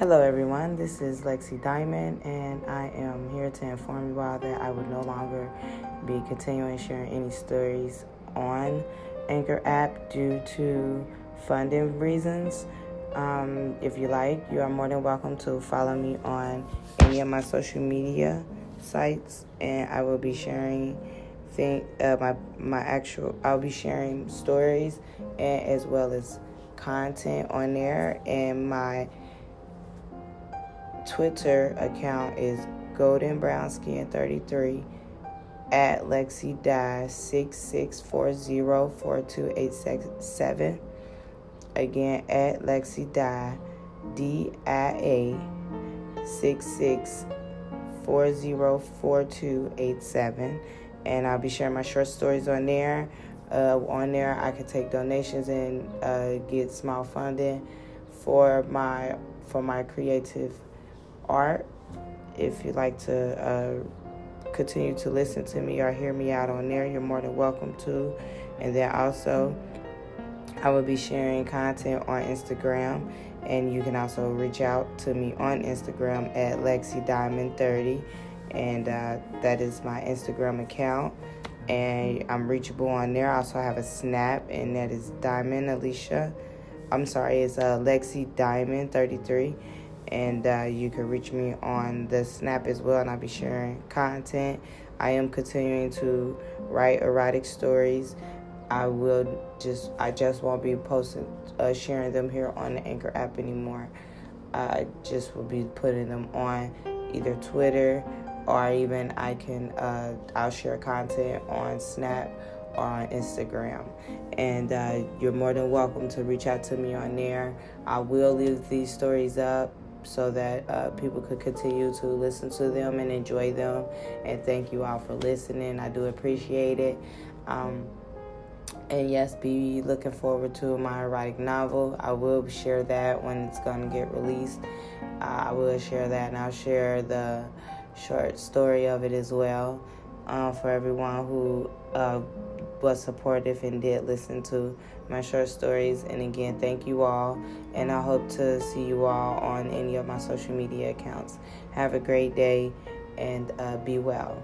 Hello, everyone. This is Lexi Diamond, and I am here to inform you all that I would no longer be continuing sharing any stories on Anchor app due to funding reasons. Um, if you like, you are more than welcome to follow me on any of my social media sites, and I will be sharing uh, my my actual. I'll be sharing stories and as well as content on there, and my Twitter account is Golden Brown Skin 33 at Lexi Die 66404287. Again, at Lexi Die D I A 66404287. And I'll be sharing my short stories on there. Uh, on there, I can take donations and uh, get small funding for my for my creative art. If you'd like to uh, continue to listen to me or hear me out on there, you're more than welcome to. And then also, I will be sharing content on Instagram, and you can also reach out to me on Instagram at Lexi Diamond 30, and uh, that is my Instagram account. And I'm reachable on there. I also have a Snap, and that is Diamond Alicia. I'm sorry, it's uh, Lexi Diamond 33 and uh, you can reach me on the snap as well and i'll be sharing content i am continuing to write erotic stories i will just i just won't be posting uh, sharing them here on the anchor app anymore i just will be putting them on either twitter or even i can uh, i'll share content on snap or on Instagram. And uh, you're more than welcome to reach out to me on there. I will leave these stories up so that uh, people could continue to listen to them and enjoy them. And thank you all for listening. I do appreciate it. Um, and yes, be looking forward to my erotic novel. I will share that when it's going to get released. Uh, I will share that, and I'll share the short story of it as well uh, for everyone who uh, was supportive and did listen to my short stories. And again, thank you all. And I hope to see you all on any of my social media accounts. Have a great day and uh, be well.